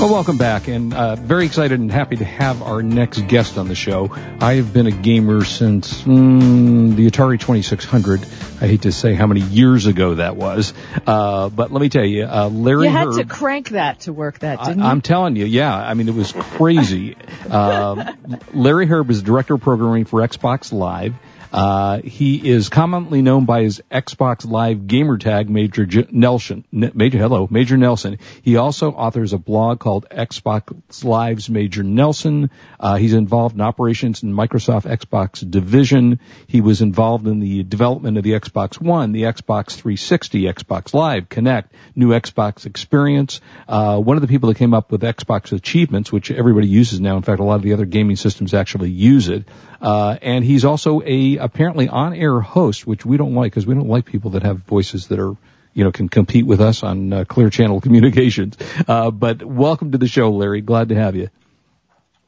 Well, welcome back, and uh, very excited and happy to have our next guest on the show. I have been a gamer since mm, the Atari 2600. I hate to say how many years ago that was, uh, but let me tell you, uh, Larry. You had Herb, to crank that to work that, didn't I, you? I'm telling you, yeah. I mean, it was crazy. uh, Larry Hryb is director of programming for Xbox Live. Uh, he is commonly known by his Xbox Live gamer tag, Major J- Nelson. N- Major, hello, Major Nelson. He also authors a blog called Xbox Live's Major Nelson. Uh, he's involved in operations in Microsoft Xbox division. He was involved in the development of the Xbox One, the Xbox 360, Xbox Live, Kinect, new Xbox experience. Uh, one of the people that came up with Xbox achievements, which everybody uses now. In fact, a lot of the other gaming systems actually use it. Uh, and he's also a apparently on-air host, which we don't like because we don't like people that have voices that are you know can compete with us on uh, Clear Channel Communications. Uh, but welcome to the show, Larry. Glad to have you.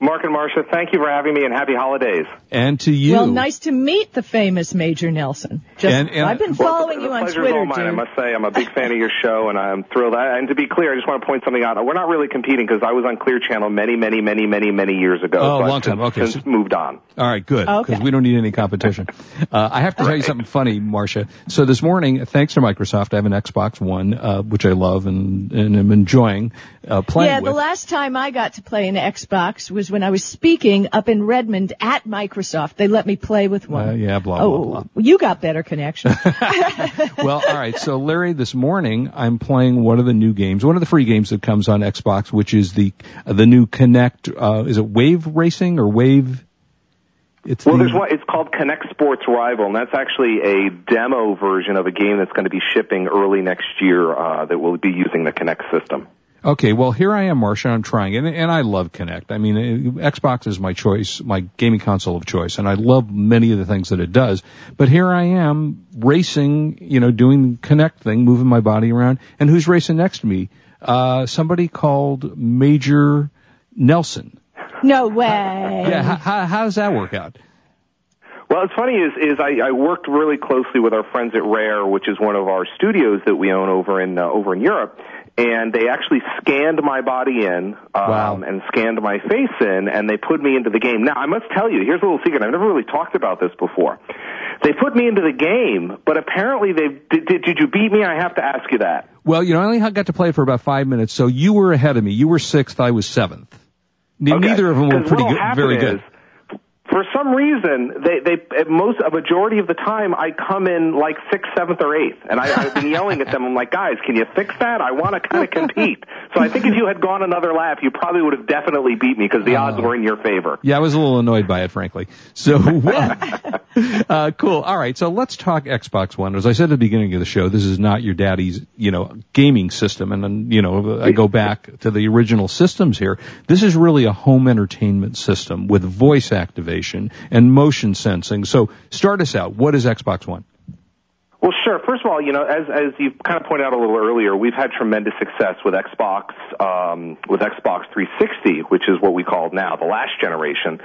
Mark and Marsha, thank you for having me and happy holidays. And to you. Well, nice to meet the famous Major Nelson. Just, And- and- I've been Well, following the, you the on pleasure's Twitter, all mine, I must say. I'm a big fan of your show, and I'm thrilled. And to be clear, I just want to point something out. We're not really competing because I was on Clear Channel many, many, many, many, many years ago. Oh, so I've long time. Okay, Since so- moved on. All right, good. Because Okay. we don't need any competition. Uh, I have to tell you something funny, Marsha. So this morning, thanks to Microsoft, I have an Xbox One, uh, which I love and, and am enjoying uh, playing Yeah, with. the last time I got to play an Xbox was when I was speaking up in Redmond at Microsoft. They let me play with one. Uh, yeah, blah, blah, oh, blah. you got better connection. well, all right. So, Larry, this morning I'm playing one of the new games, one of the free games that comes on Xbox, which is the uh, the new Kinect. Uh, is it Wave Racing or Wave? It's Well, the, there's one. It's called Kinect Sports Rival, and that's actually a demo version of a game that's going to be shipping early next year uh, that will be using the Kinect system. Okay, well, here I am, Marsha. I'm trying, and, and I love Kinect. I mean, uh, Xbox is my choice, my gaming console of choice, and I love many of the things that it does. But here I am racing, you know, doing Kinect thing, moving my body around, and who's racing next to me? Uh, somebody called Major Nelson. no way. Yeah, how, how, how does that work out? Well, it's funny is is I, I worked really closely with our friends at Rare, which is one of our studios that we own over in uh, over in Europe, and they actually scanned my body in um, Wow. and scanned my face in, and they put me into the game. Now, I must tell you, here's a little secret. I've never really talked about this before. They put me into the game, but apparently they did. Did, did you beat me? I have to ask you that. Well, you know, I only got to play for about five minutes, so you were ahead of me. You were sixth, I was seventh. Okay. Neither of them were pretty good, very is, good. For some reason, they they most a majority of the time I come in like sixth, seventh, or eighth, and I, I've been yelling at them. I'm like, guys, can you fix that? I want to kind of compete. So I think if you had gone another lap, you probably would have definitely beat me because the odds Oh. were in your favor. Yeah, I was a little annoyed by it, frankly. So, uh, cool. All right. So let's talk Xbox One. As I said at the beginning of the show, this is not your daddy's, you know, gaming system. And then, you know, I go back to the original systems here. This is really a home entertainment system with voice activation and motion sensing. So start us out. What is Xbox One? Well, sure. First of all, you know, as as you kind of pointed out a little earlier, we've had tremendous success with Xbox um, with Xbox 360, which is what we call now the last generation.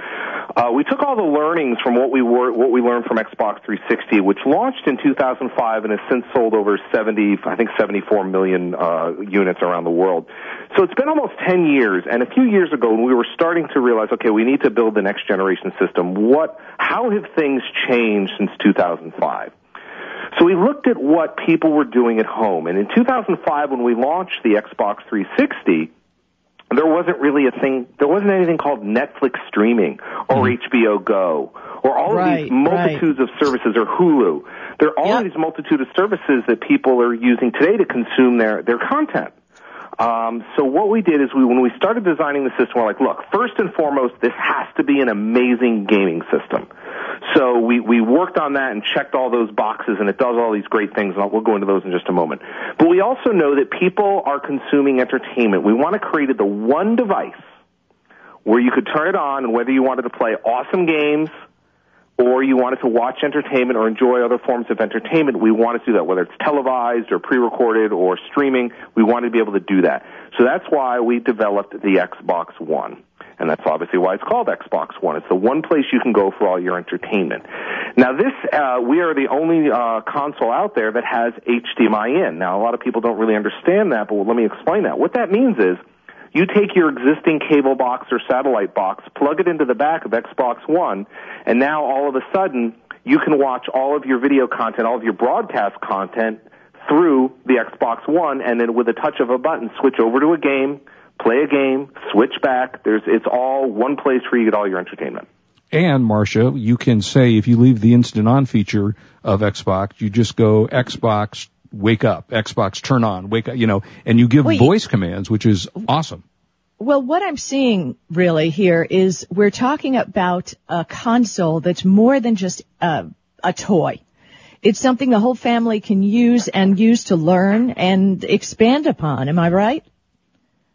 Uh, we took all the learnings from what we were what we learned from Xbox 360, which launched in 2005 and has since sold over 70, I think 74 million uh, units around the world. So it's been almost 10 years, and a few years ago, when we were starting to realize, okay, we need to build the next generation system. What, how have things changed since 2005? So we looked at what people were doing at home. And in 2005, when we launched the Xbox 360, there wasn't really a thing, there wasn't anything called Netflix streaming or mm-hmm. HBO Go or all of these Right, multitudes of services or Hulu. There are all Yep. these multitude of services that people are using today to consume their, their content. Um, so what we did is we, when we started designing the system, we're like, look, first and foremost, this has to be an amazing gaming system. So we, we worked on that and checked all those boxes, and it does all these great things, and we'll go into those in just a moment. But we also know that people are consuming entertainment. We want to create the one device where you could turn it on, and whether you wanted to play awesome games, or you wanted to watch entertainment or enjoy other forms of entertainment, we wanted to do that, whether it's televised or pre-recorded or streaming, we wanted to be able to do that. So that's why we developed the Xbox One. And that's obviously why it's called Xbox One. It's the one place you can go for all your entertainment. Now this, uh, we are the only uh, console out there that has HDMI in. Now a lot of people don't really understand that, but let me explain that. What that means is, you take your existing cable box or satellite box, plug it into the back of Xbox One, and now all of a sudden you can watch all of your video content, all of your broadcast content through the Xbox One, and then with a touch of a button, switch over to a game, play a game, switch back. There's, it's all one place where you get all your entertainment. And Marsha, you can say if you leave the instant on feature of Xbox, you just go Xbox wake up, Xbox turn on, wake up, you know, and you give Wait. voice commands, which is awesome. Well, what I'm seeing really here is we're talking about a console that's more than just a, a toy. It's something the whole family can use and use to learn and expand upon. Am I right?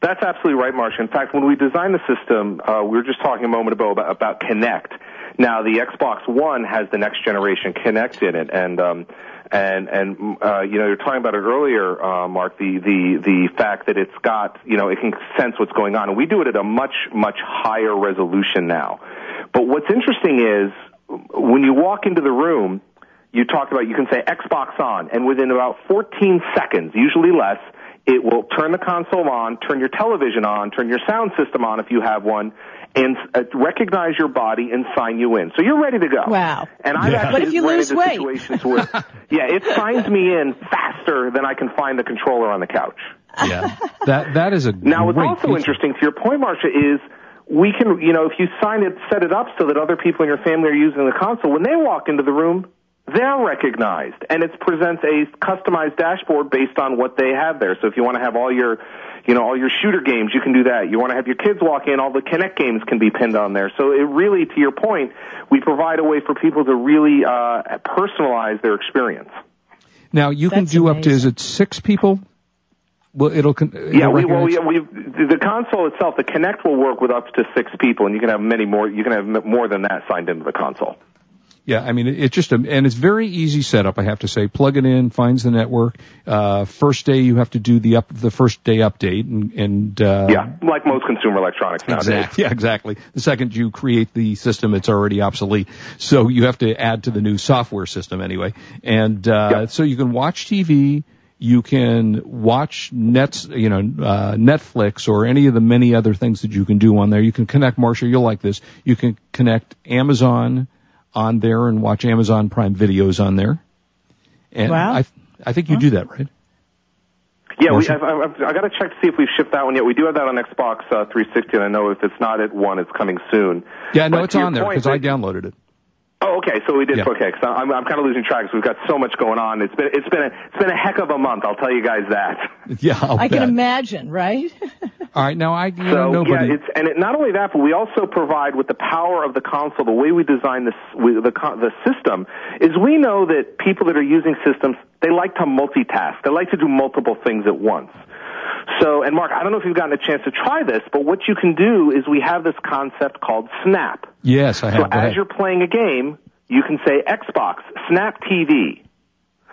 That's absolutely right, Marsha. In fact, when we designed the system, uh, we were just talking a moment ago about, about Kinect. Now, the Xbox One has the next generation Kinect in it, and um, and and uh, you know, you're talking about it earlier, uh, Mark. The the the fact that it's got you know, it can sense what's going on, and we do it at a much much higher resolution now. But what's interesting is when you walk into the room, you talked about you can say Xbox on, and within about 14 seconds, usually less, it will turn the console on, turn your television on, turn your sound system on if you have one, and uh, recognize your body and sign you in. So you're ready to go. Wow. And I've Yeah. actually What if you lose weight? situations where, yeah, it signs me in faster than I can find the controller on the couch. Yeah. that, that is a Now, what's also feature. interesting to your point, Marsha, is we can, you know, if you sign it, set it up so that other people in your family are using the console, when they walk into the room, they're recognized, and it presents a customized dashboard based on what they have there. So if you want to have all your, you know, all your shooter games, you can do that. You want to have your kids walk in, all the Kinect games can be pinned on there. So it really, to your point, we provide a way for people to really uh, personalize their experience. Now you can That's do up to, is it six people? Well, it'll, con- Yeah, it'll we, well, yeah, we the console itself, the Kinect will work with up to six people, and you can have many more. You can have more than that signed into the console. Yeah, I mean, it- it's just a, and it's very easy setup, I have to say. Plug it in, finds the network. Uh, first day you have to do the up, the first day update and, and, uh, yeah, like most consumer electronics nowadays. Exactly. Yeah, exactly. The second you create the system, it's already obsolete. So you have to add to the new software system anyway. And, uh, so you can watch TV, you can watch nets, you know, uh, Netflix or any of the many other things that you can do on there. You can connect, Marsha, you'll like this. You can connect Amazon on there and watch Amazon Prime videos on there. And Wow. I, I think you do that, right? Yeah, we, I've, I've, I've got to check to see if we've shipped that one yet. We do have that on Xbox uh, 360, and I know if it's not at one, it's coming soon. Yeah, no, But it's to your on there because I downloaded it. Oh, okay. So we did. Yeah. Okay, because I'm, I'm kind of losing track. because we've got so much going on. It's been it's been a, it's been a heck of a month. I'll tell you guys that. Yeah, I'll I can imagine, right? All right, now I, you So know, nobody. yeah, it's and it, not only that, but we also provide with the power of the console. The way we design this with the the system is we know that people that are using systems they like to multitask. They like to do multiple things at once. So, and Mark, I don't know if you've gotten a chance to try this, but what you can do is we have this concept called Snap. yes, I have. So as you're playing a game, you can say Xbox, Snap TV.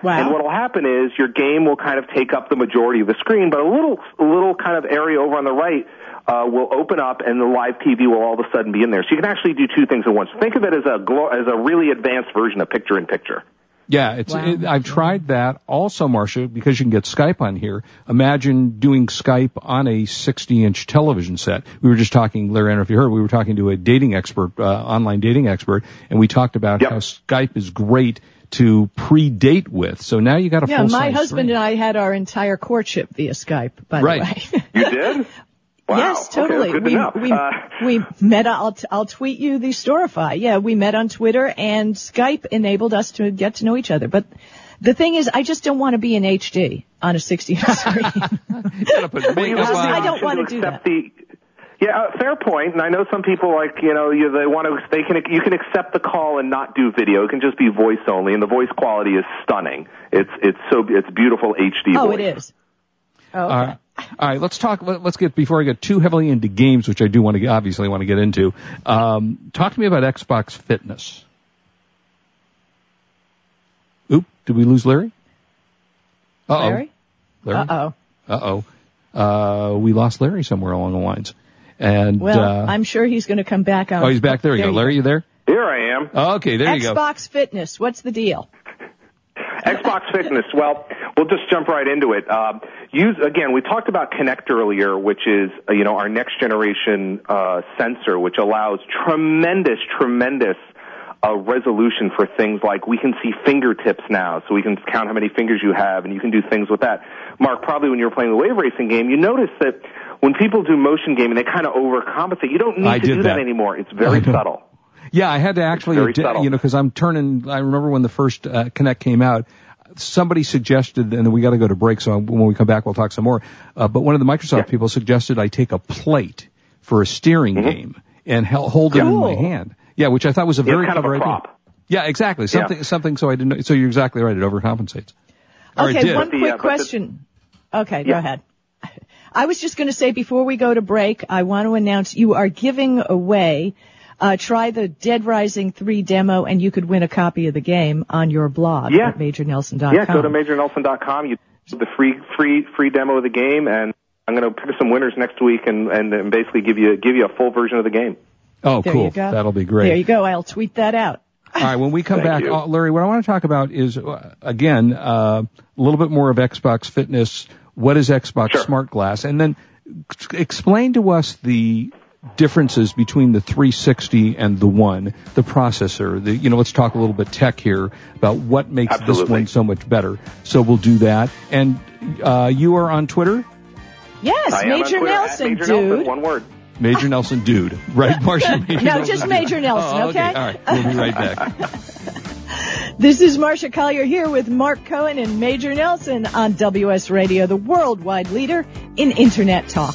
Wow. And what will happen is your game will kind of take up the majority of the screen, but a little, a little kind of area over on the right uh, will open up, and the live TV will all of a sudden be in there. So you can actually do two things at once. Think of it as a glo- as a really advanced version of picture in picture. Yeah, it's. Wow. It, I've tried that also, Marsha, because you can get Skype on here. Imagine doing Skype on a 60-inch television set. We were just talking, Larry. I don't know if you heard. We were talking to a dating expert, uh, online dating expert, and we talked about Yep. how Skype is great to pre-date with. So now you got a yeah, full Yeah, my husband and I had our entire courtship via Skype, by Right. the way. You did? Wow. Yes, Okay, totally. good to we know. we Uh, we met. I'll t- I'll tweet you the Storify. Yeah, we met on Twitter, and Skype enabled us to get to know each other. But the thing is, I just don't want to be in HD on a 60 inch screen. Well, you makeup have the on. I don't wanna do accept The, yeah, uh, fair point. And I know some people like you know you, they want to they can you can accept the call and not do video. It can just be voice only, and the voice quality is stunning. It's it's so it's beautiful HD. oh, voice. it is. Oh, okay. All right. All right, let's talk. Let, us get before I get too heavily into games, which I do want to obviously want to get into. Um, talk to me about Xbox Fitness. Oop, did we lose Larry? Uh-oh. Larry? Larry? Uh-oh. Uh-oh. Uh, we lost Larry somewhere along the lines. And Well, uh, I'm sure he's going to come back out. Oh, he's back. There, there you go. Larry, you there? Here I am. Oh, okay, there Xbox you go. Xbox Fitness, what's the deal? Xbox Fitness. Well, we'll just jump right into it. Uh, use again. We talked about Kinect earlier, which is uh, you know our next generation uh, sensor, which allows tremendous, tremendous uh, resolution for things like we can see fingertips now, so we can count how many fingers you have, and you can do things with that. Mark, probably when you were playing the wave racing game, you noticed that when people do motion gaming, they kind of overcompensate. You don't need I to do that. that. anymore. It's very subtle. Yeah, I had to actually, ad- you know, because I'm turning. I remember when the first uh, Kinect came out. Somebody suggested, and we got to go to break. So when we come back, we'll talk some more. Uh, but one of the Microsoft Yeah. people suggested I take a plate for a steering Mm-hmm. game and hel- hold it in my hand. Yeah, which I thought was a It's very kind of clever a idea. prop. Yeah, exactly. Something, something. So I didn't. know- So you're exactly right. It overcompensates. Or Okay, did. one But the, quick uh, but the- question. Okay, go ahead. I was just going to say before we go to break, I want to announce you are giving away. Uh, try the Dead Rising 3 demo and you could win a copy of the game on your blog Yeah. at majornelson.com. Yeah, go to majornelson.com. You the free free free demo of the game, and I'm going to pick some winners next week, and, and and basically give you give you a full version of the game. Oh, There cool. That'll be great. There you go. I'll tweet that out. All right, when we come back, you. uh, Larry, what I want to talk about is uh, again uh, a little bit more of Xbox Fitness. What is Xbox Sure. Smart Glass, and then explain to us the differences between the 360 and the one, the processor. The you know, let's talk a little bit tech here about what makes this one so much better. So we'll do that. And uh, you are on Twitter, Yes, I Major Twitter, Nelson, Major Nelson, dude. one word. Major Nelson Dude, right, Marsha? Major No, Nelson just Dude. Major Nelson, Oh, okay? All right, we'll be right back. This is Marsha Collier here with Mark Cohen and Major Nelson on WS Radio, the worldwide leader in Internet talk.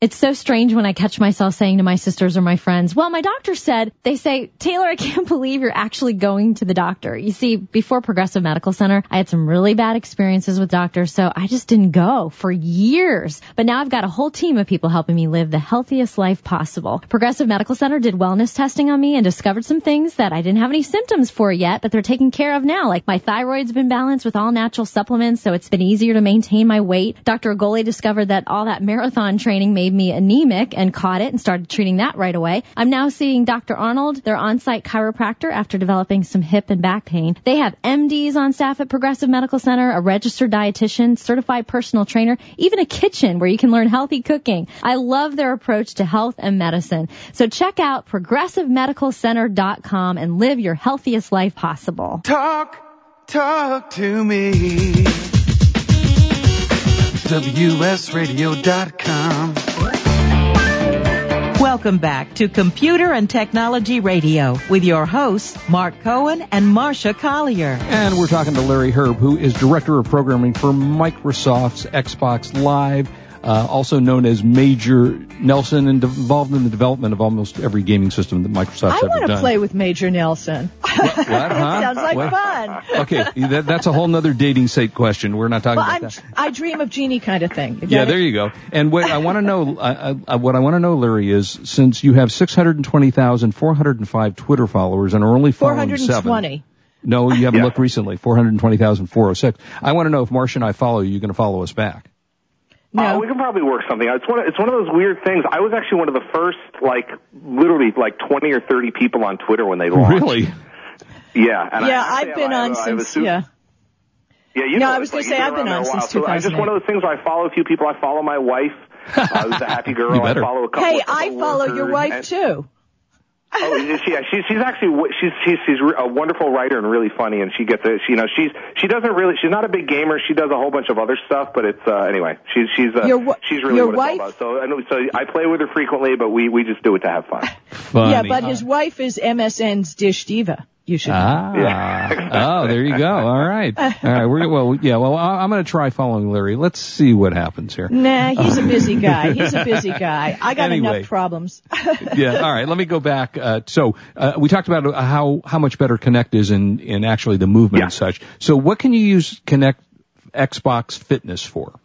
It's so strange when I catch myself saying to my sisters or my friends, well, my doctor said, they say, Taylor, I can't believe you're actually going to the doctor. You see, before Progressive Medical Center, I had some really bad experiences with doctors, so I just didn't go for years. But now I've got a whole team of people helping me live the healthiest life possible. Progressive Medical Center did wellness testing on me and discovered some things that I didn't have any symptoms for yet, but they're taken care of now. Like my thyroid's been balanced with all natural supplements, so it's been easier to maintain my weight. Dr. Agoli discovered that all that marathon training made made me anemic and caught it and started treating that right away. I'm now seeing Dr. Arnold, their on-site chiropractor, after developing some hip and back pain. They have MDs on staff at Progressive Medical Center, a registered dietitian, certified personal trainer, even a kitchen where you can learn healthy cooking. I love their approach to health and medicine. So check out progressivemedicalcenter.com and live your healthiest life possible. Talk, talk to me. WSRadio.com. Welcome back to Computer and Technology Radio with your hosts, Mark Cohen and Marsha Collier. And we're talking to Larry Hryb, who is Director of Programming for Microsoft's Xbox Live uh, also known as Major Nelson, and involved in the development of almost every gaming system that Microsoft's I ever want to play with Major Nelson. What, what, huh? Sounds like What? fun. Okay, that, that's a whole nother dating site question. We're not talking Well, about I'm, that. I dream of Jeannie kind of thing. Yeah, get there you go. And what I want to know, uh, uh, what I want to know, Larry, is since you have 620,405 Twitter followers and are only following seven. 420. No, you haven't Yeah. looked recently. 420,406. I want to know if Marsha and I follow you, you're going to follow us back. No. Uh, we can probably work something out. It's one. Of, it's one of those weird things. I was actually one of the first, like, literally, like twenty or thirty people on Twitter when they launched. Really? Yeah. And yeah, I, I've been I, on I have a since, super- yeah. Yeah, you No, know, I was it's like gonna say I've been around on since while. So I just one of those things where I follow a few people. I follow my wife, uh, who's a happy girl. You I follow a couple. Hey, of I follow your wife and- too. Oh, she? Yeah, she's she's actually w- she's she's she's a wonderful writer and really funny, and she gets it. She, you know, she's she doesn't really she's not a big gamer. She does a whole bunch of other stuff, but it's uh anyway. She's she's uh, Your she's really your what wife- it's all about. So I know, so I play with her frequently, but we we just do it to have fun. Funny. Yeah, but his wife is MSN's Dish Diva. You should. Ah. Yeah. oh, there you go. All right. All right. We're well. Yeah. Well, I- I'm going to try following Larry. Let's see what happens here. Nah, he's a busy guy. He's a busy guy. I got Anyway. enough problems. yeah. All right. Let me go back. Uh, so uh, we talked about uh, how how much better Kinect is in in actually the movement and such. So what can you use Kinect Xbox Fitness for?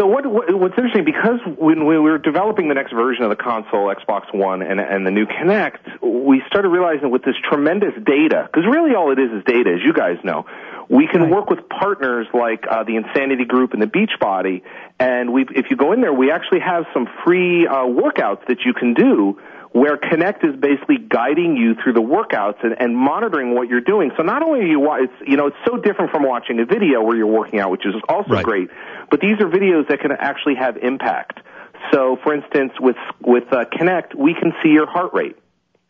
So what, what what's interesting because when we were developing the next version of the console, Xbox One, and and the new Kinect, we started realizing with this tremendous data, because really all it is is data, as you guys know. We can Right. work with partners like uh, the Insanity Group and the Beachbody, and we if you go in there, we actually have some free uh, workouts that you can do where Kinect is basically guiding you through the workouts and, and monitoring what you're doing. So not only are you, it's, you know, it's so different from watching a video where you're working out, which is also Right. great, but these are videos that can actually have impact. So, for instance, with with uh, Kinect, we can see your heart rate.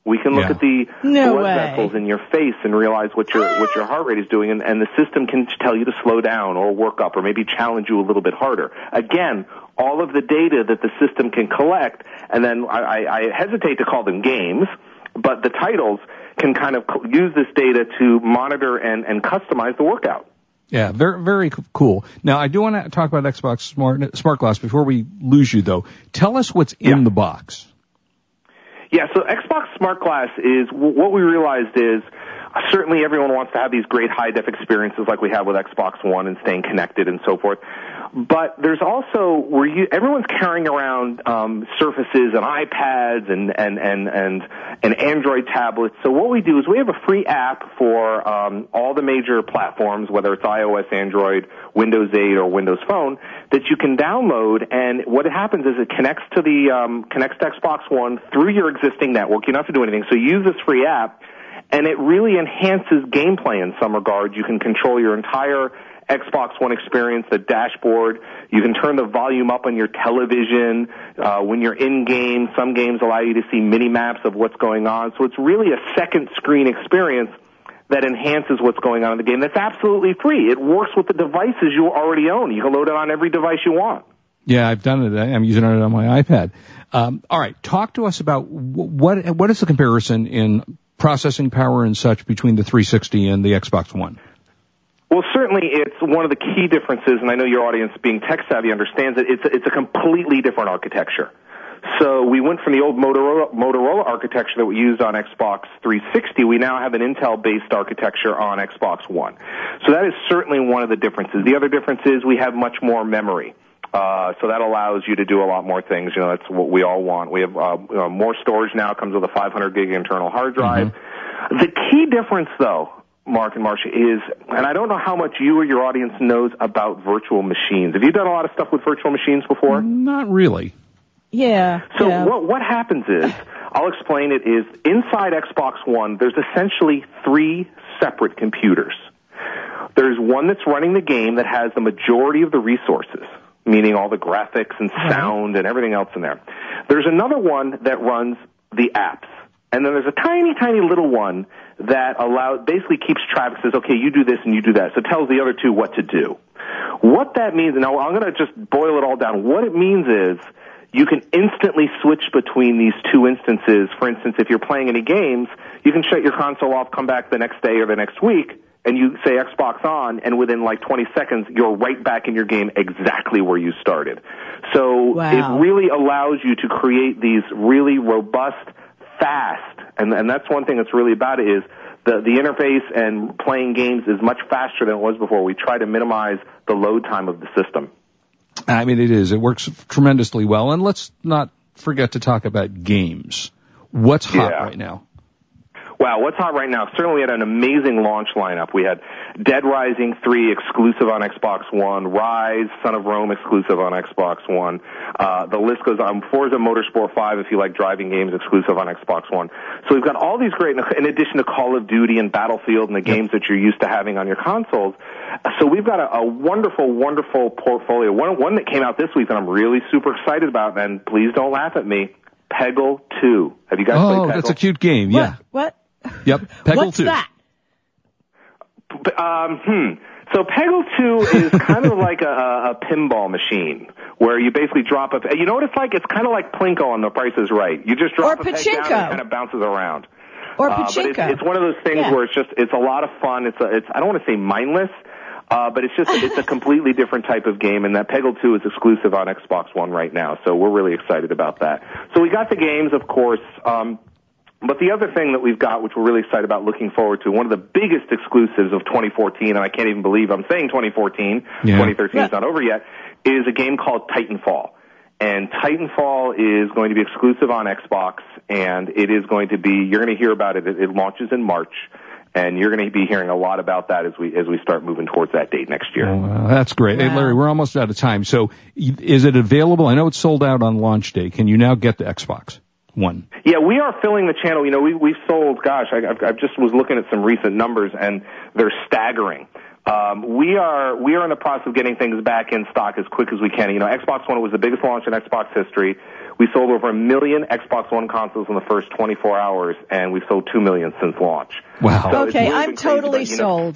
We can look Yeah. at the No blood way. vessels in your face and realize what your what your heart rate is doing, and, and the system can tell you to slow down or work up or maybe challenge you a little bit harder. Again, all of the data that the system can collect, and then I, I, I hesitate to call them games, but the titles can kind of use this data to monitor and, and customize the workout. Yeah, very very cool. Now I do want to talk about Xbox Smart Smart Glass before we lose you though. Tell us what's in Yeah. the box. Yeah, so Xbox Smart Glass is what we realized is certainly everyone wants to have these great high def experiences like we have with Xbox One and staying connected and so forth. But there's also where you everyone's carrying around um, Surfaces and iPads and and and and and Android tablets. So what we do is we have a free app for um, all the major platforms, whether it's iOS, Android, Windows 8, or Windows Phone, that you can download. And what happens is it connects to the um, connects to Xbox One through your existing network. You don't have to do anything. So you use this free app, and it really enhances gameplay in some regards. You can control your entire Xbox One experience, the dashboard. You can turn the volume up on your television. Uh, when you're in game, some games allow you to see mini maps of what's going on. So it's really a second screen experience that enhances what's going on in the game. That's absolutely free. It works with the devices you already own. You can load it on every device you want. Yeah, I've done it. I'm using it on my iPad. Um, all right, talk to us about what what is the comparison in processing power and such between the 360 and the Xbox One. Well, certainly it's one of the key differences, and I know your audience, being tech savvy, understands it. It's a, it's a completely different architecture. So we went from the old Motorola, Motorola architecture that we used on Xbox 360. We now have an Intel-based architecture on Xbox One. So that is certainly one of the differences. The other difference is we have much more memory. Uh, so that allows you to do a lot more things. You know, that's what we all want. We have uh, you know, more storage now. Comes with a 500 gig internal hard drive. The key difference, though, Mark and Marsha, is, and I don't know how much you or your audience knows about virtual machines. Have you done a lot of stuff with virtual machines before? Not really. Yeah. So yeah. what what happens is, I'll explain it. Is inside Xbox One, there's essentially three separate computers. There's one that's running the game that has the majority of the resources, meaning all the graphics and sound and everything else in there. There's another one that runs the apps. And then there's a tiny, tiny little one that allows, basically keeps track, says, okay, you do this and you do that. So it tells the other two what to do. What that means, now I'm going to just boil it all down. What it means is you can instantly switch between these two instances. For instance, if you're playing any games, you can shut your console off, come back the next day or the next week, and you say Xbox on, and within like 20 seconds, you're right back in your game exactly where you started. So Wow. it really allows you to create these really robust, fast, and, and that's one thing that's really about it is the, the interface and playing games is much faster than it was before. We try to minimize the load time of the system. I mean, it is. It works tremendously well. And let's not forget to talk about games. What's hot Yeah. right now? Wow, what's hot right now? Certainly we had an amazing launch lineup. We had Dead Rising 3 exclusive on Xbox One, Ryse, Son of Rome exclusive on Xbox One. Uh, the list goes on. Forza Motorsport 5 if you like driving games exclusive on Xbox One. So we've got all these great, in addition to Call of Duty and Battlefield and the games that you're used to having on your consoles. So we've got a, a wonderful, wonderful portfolio. One, one that came out this week that I'm really super excited about, and please don't laugh at me. Peggle 2. Have you guys Oh, played Peggle? that's a cute game. Yeah. What? Yep. Peggle What's 2. that? Um, hmm. So Peggle 2 is kind of like a, a pinball machine where you basically drop a, you know what it's like? It's kind of like Plinko on The Price is Right. You just drop Or a peg down pachinko. and it kind of bounces around. Or Uh, but it's, pachinko. it's one of those things Yeah. where it's just, it's a lot of fun. It's a, it's, I don't want to say mindless, uh, but it's just, it's a completely different type of game and that Peggle 2 is exclusive on Xbox One right now. So we're really excited about that. So we got the games, of course, um, but the other thing that we've got, which we're really excited about looking forward to, one of the biggest exclusives of 2014, and I can't even believe I'm saying 2014, Yeah. 2013 is not over yet, is a game called Titanfall. And Titanfall is going to be exclusive on Xbox, and it is going to be, you're going to hear about it, it, it launches in March, and you're going to be hearing a lot about that as we, as we start moving towards that date next year. Oh, well, that's great. Hey, Larry, we're almost out of time. So is it available? I know it's sold out on launch day. Can you now get the Xbox One? Yeah, we are filling the channel. You know, we, we've sold, gosh, I, I've- I just was looking at some recent numbers and they're staggering. Um, we are we are in the process of getting things back in stock as quick as we can. You know, Xbox One was the biggest launch in Xbox history. We sold over a million Xbox One consoles in the first 24 hours, and we've sold two million since launch. Wow. So Okay, moving I'm crazy, totally but, you know-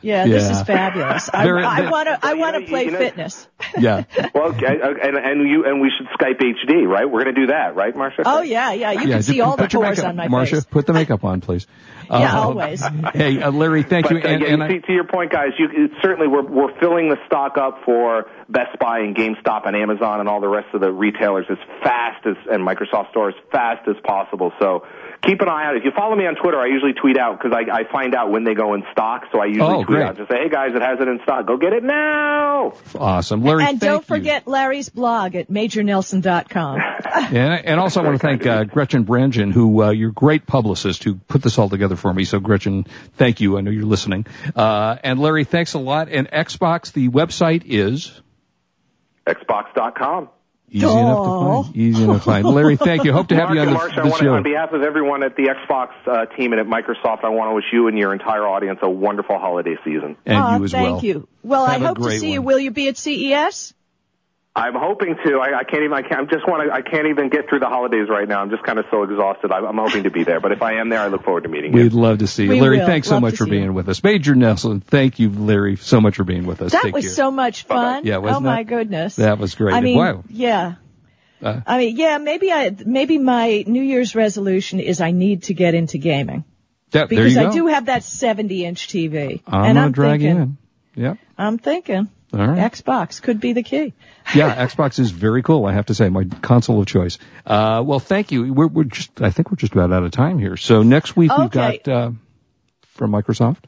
sold. Yeah, this is fabulous. I, Very- I want to. I want to play you know- fitness. Yeah. Well, okay, and and you and we should Skype HD, right? We're going to do that, right, Marsha? Oh yeah, yeah. You yeah. can just see all the put your pores makeup- on my Marsha, face. put the makeup on, please. Yeah, Uh, always. Hey, uh, Larry, thank But you. uh, And, yeah, and you I- see, to your point, guys, you certainly we're we're filling the stock up for Best Buy and GameStop and Amazon and all the rest of the retailers as fast as and Microsoft Store as fast as possible. So keep an eye out. If you follow me on Twitter, I usually tweet out because I, I find out when they go in stock. So I usually Oh, tweet great. out just say, "Hey guys, it has it in stock. Go get it now." awesome. Larry, and thank don't you. forget Larry's blog at majornelson.com. And, and also I want to thank uh, Gretchen Brangen, who uh, you're great publicist who put this all together for me. So Gretchen, thank you. I know you're listening. Uh, and Larry, thanks a lot. And Xbox, the website is Xbox.com. easy enough to find. Easy enough to find. Larry, thank you. Hope to have Mark you on and the, Marsha, I the want to, show. on behalf of everyone at the Xbox uh, team and at Microsoft, I want to wish you and your entire audience a wonderful holiday season. And Aw, you as thank well. you. Well, Have I a hope to great see you. Will you be at CES? I'm hoping to. I, I can't even. I can't. I just want to. I can't even get through the holidays right now. I'm just kind of so exhausted. I'm, I'm hoping to be there. But if I am there, I look forward to meeting you. We'd love to see you. We Larry, will. thanks so much for being you. with us. Major Nelson, thank you, Larry, so much for being with us. That Take was care. so much fun. Yeah, oh wasn't my it? goodness. That was great. I mean, wow. yeah. Uh, I mean, yeah, maybe I, maybe my New Year's resolution is I need to get into gaming that, there because you I do have that 70 inch TV, I'm and gonna I'm drag thinking, you in. Yep. I'm thinking, All right. Xbox could be the key. yeah, Xbox is very cool. I have to say, my console of choice. Uh, well, thank you. We're, we're just, I think we're just about out of time here. So next week we've got uh, from Microsoft.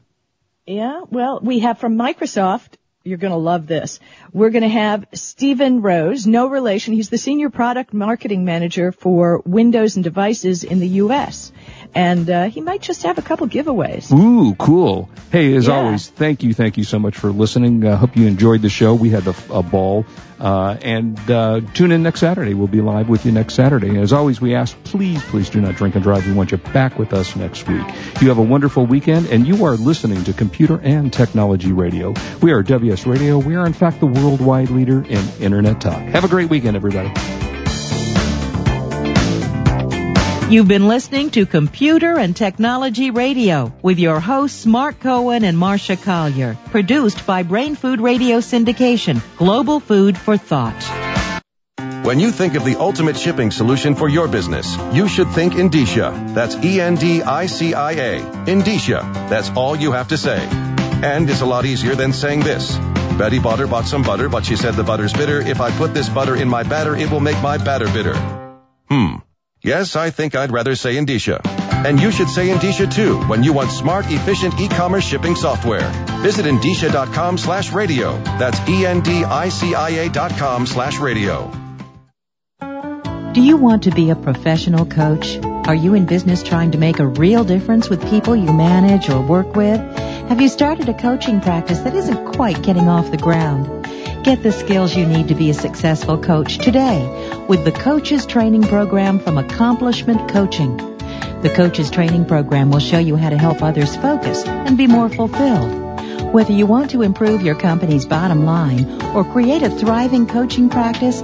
Yeah, well, we have from Microsoft. You're going to love this. We're going to have Stephen Rose, no relation. He's the senior product marketing manager for Windows and devices in the U.S. and uh, he might just have a couple giveaways. Ooh, cool. Hey, as Yeah. always, thank you, thank you so much for listening. I hope you enjoyed the show. We had a, a ball. Uh, and uh, tune in next Saturday. We'll be live with you next Saturday. As always, we ask, please, please do not drink and drive. We want you back with us next week. You have a wonderful weekend, and you are listening to Computer and Technology Radio. We are WS Radio. We are, in fact, the worldwide leader in Internet talk. Have a great weekend, everybody. You've been listening to Computer and Technology Radio with your hosts Mark Cohen and Marsha Collier. Produced by Brain Food Radio Syndication, global food for thought. When you think of the ultimate shipping solution for your business, you should think Endicia. That's E-N-D-I-C-I-A. Endicia. That's all you have to say. And it's a lot easier than saying this. Betty Butter bought some butter, but she said the butter's bitter. If I put this butter in my batter, it will make my batter bitter. Hmm. Yes, I think I'd rather say Endicia. And you should say Endicia too when you want smart, efficient e-commerce shipping software. Visit Endicia.com slash radio. That's E-N-D-I-C-I-A dot com slash radio. Do you want to be a professional coach? Are you in business trying to make a real difference with people you manage or work with? Have you started a coaching practice that isn't quite getting off the ground? Get the skills you need to be a successful coach today with the Coaches Training Program from Accomplishment Coaching. The Coaches Training Program will show you how to help others focus and be more fulfilled. Whether you want to improve your company's bottom line or create a thriving coaching practice,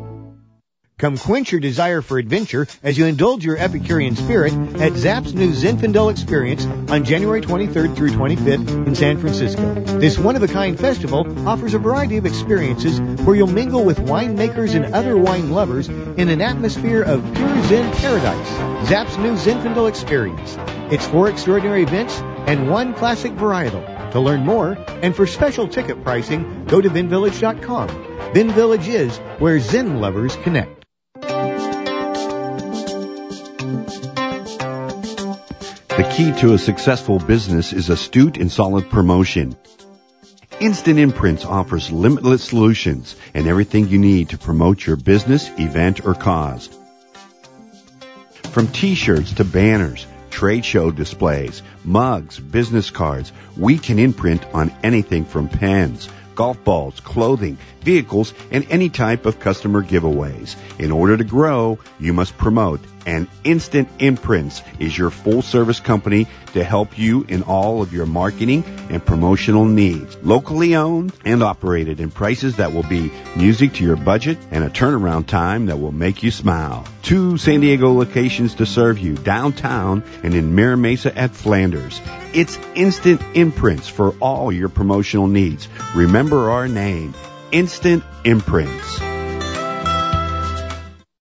Come quench your desire for adventure as you indulge your Epicurean spirit at ZAP's new Zinfandel Experience on January 23rd through 25th in San Francisco. This one-of-a-kind festival offers a variety of experiences where you'll mingle with winemakers and other wine lovers in an atmosphere of pure Zen paradise. ZAP's new Zinfandel Experience. It's four extraordinary events and one classic varietal. To learn more and for special ticket pricing, go to vinvillage.com. Vin Village is where Zen lovers connect. Key to a successful business is astute and solid promotion. Instant Imprints offers limitless solutions and everything you need to promote your business, event, or cause. From t-shirts to banners, trade show displays, mugs, business cards, we can imprint on anything from pens, golf balls, clothing, vehicles, and any type of customer giveaways. In order to grow, you must promote, and Instant Imprints is your full service company to help you in all of your marketing and promotional needs. Locally owned and operated in prices that will be music to your budget and a turnaround time that will make you smile. Two San Diego locations to serve you, downtown and in Mira Mesa at Flanders. It's Instant Imprints for all your promotional needs. Remember our name, Instant Imprints.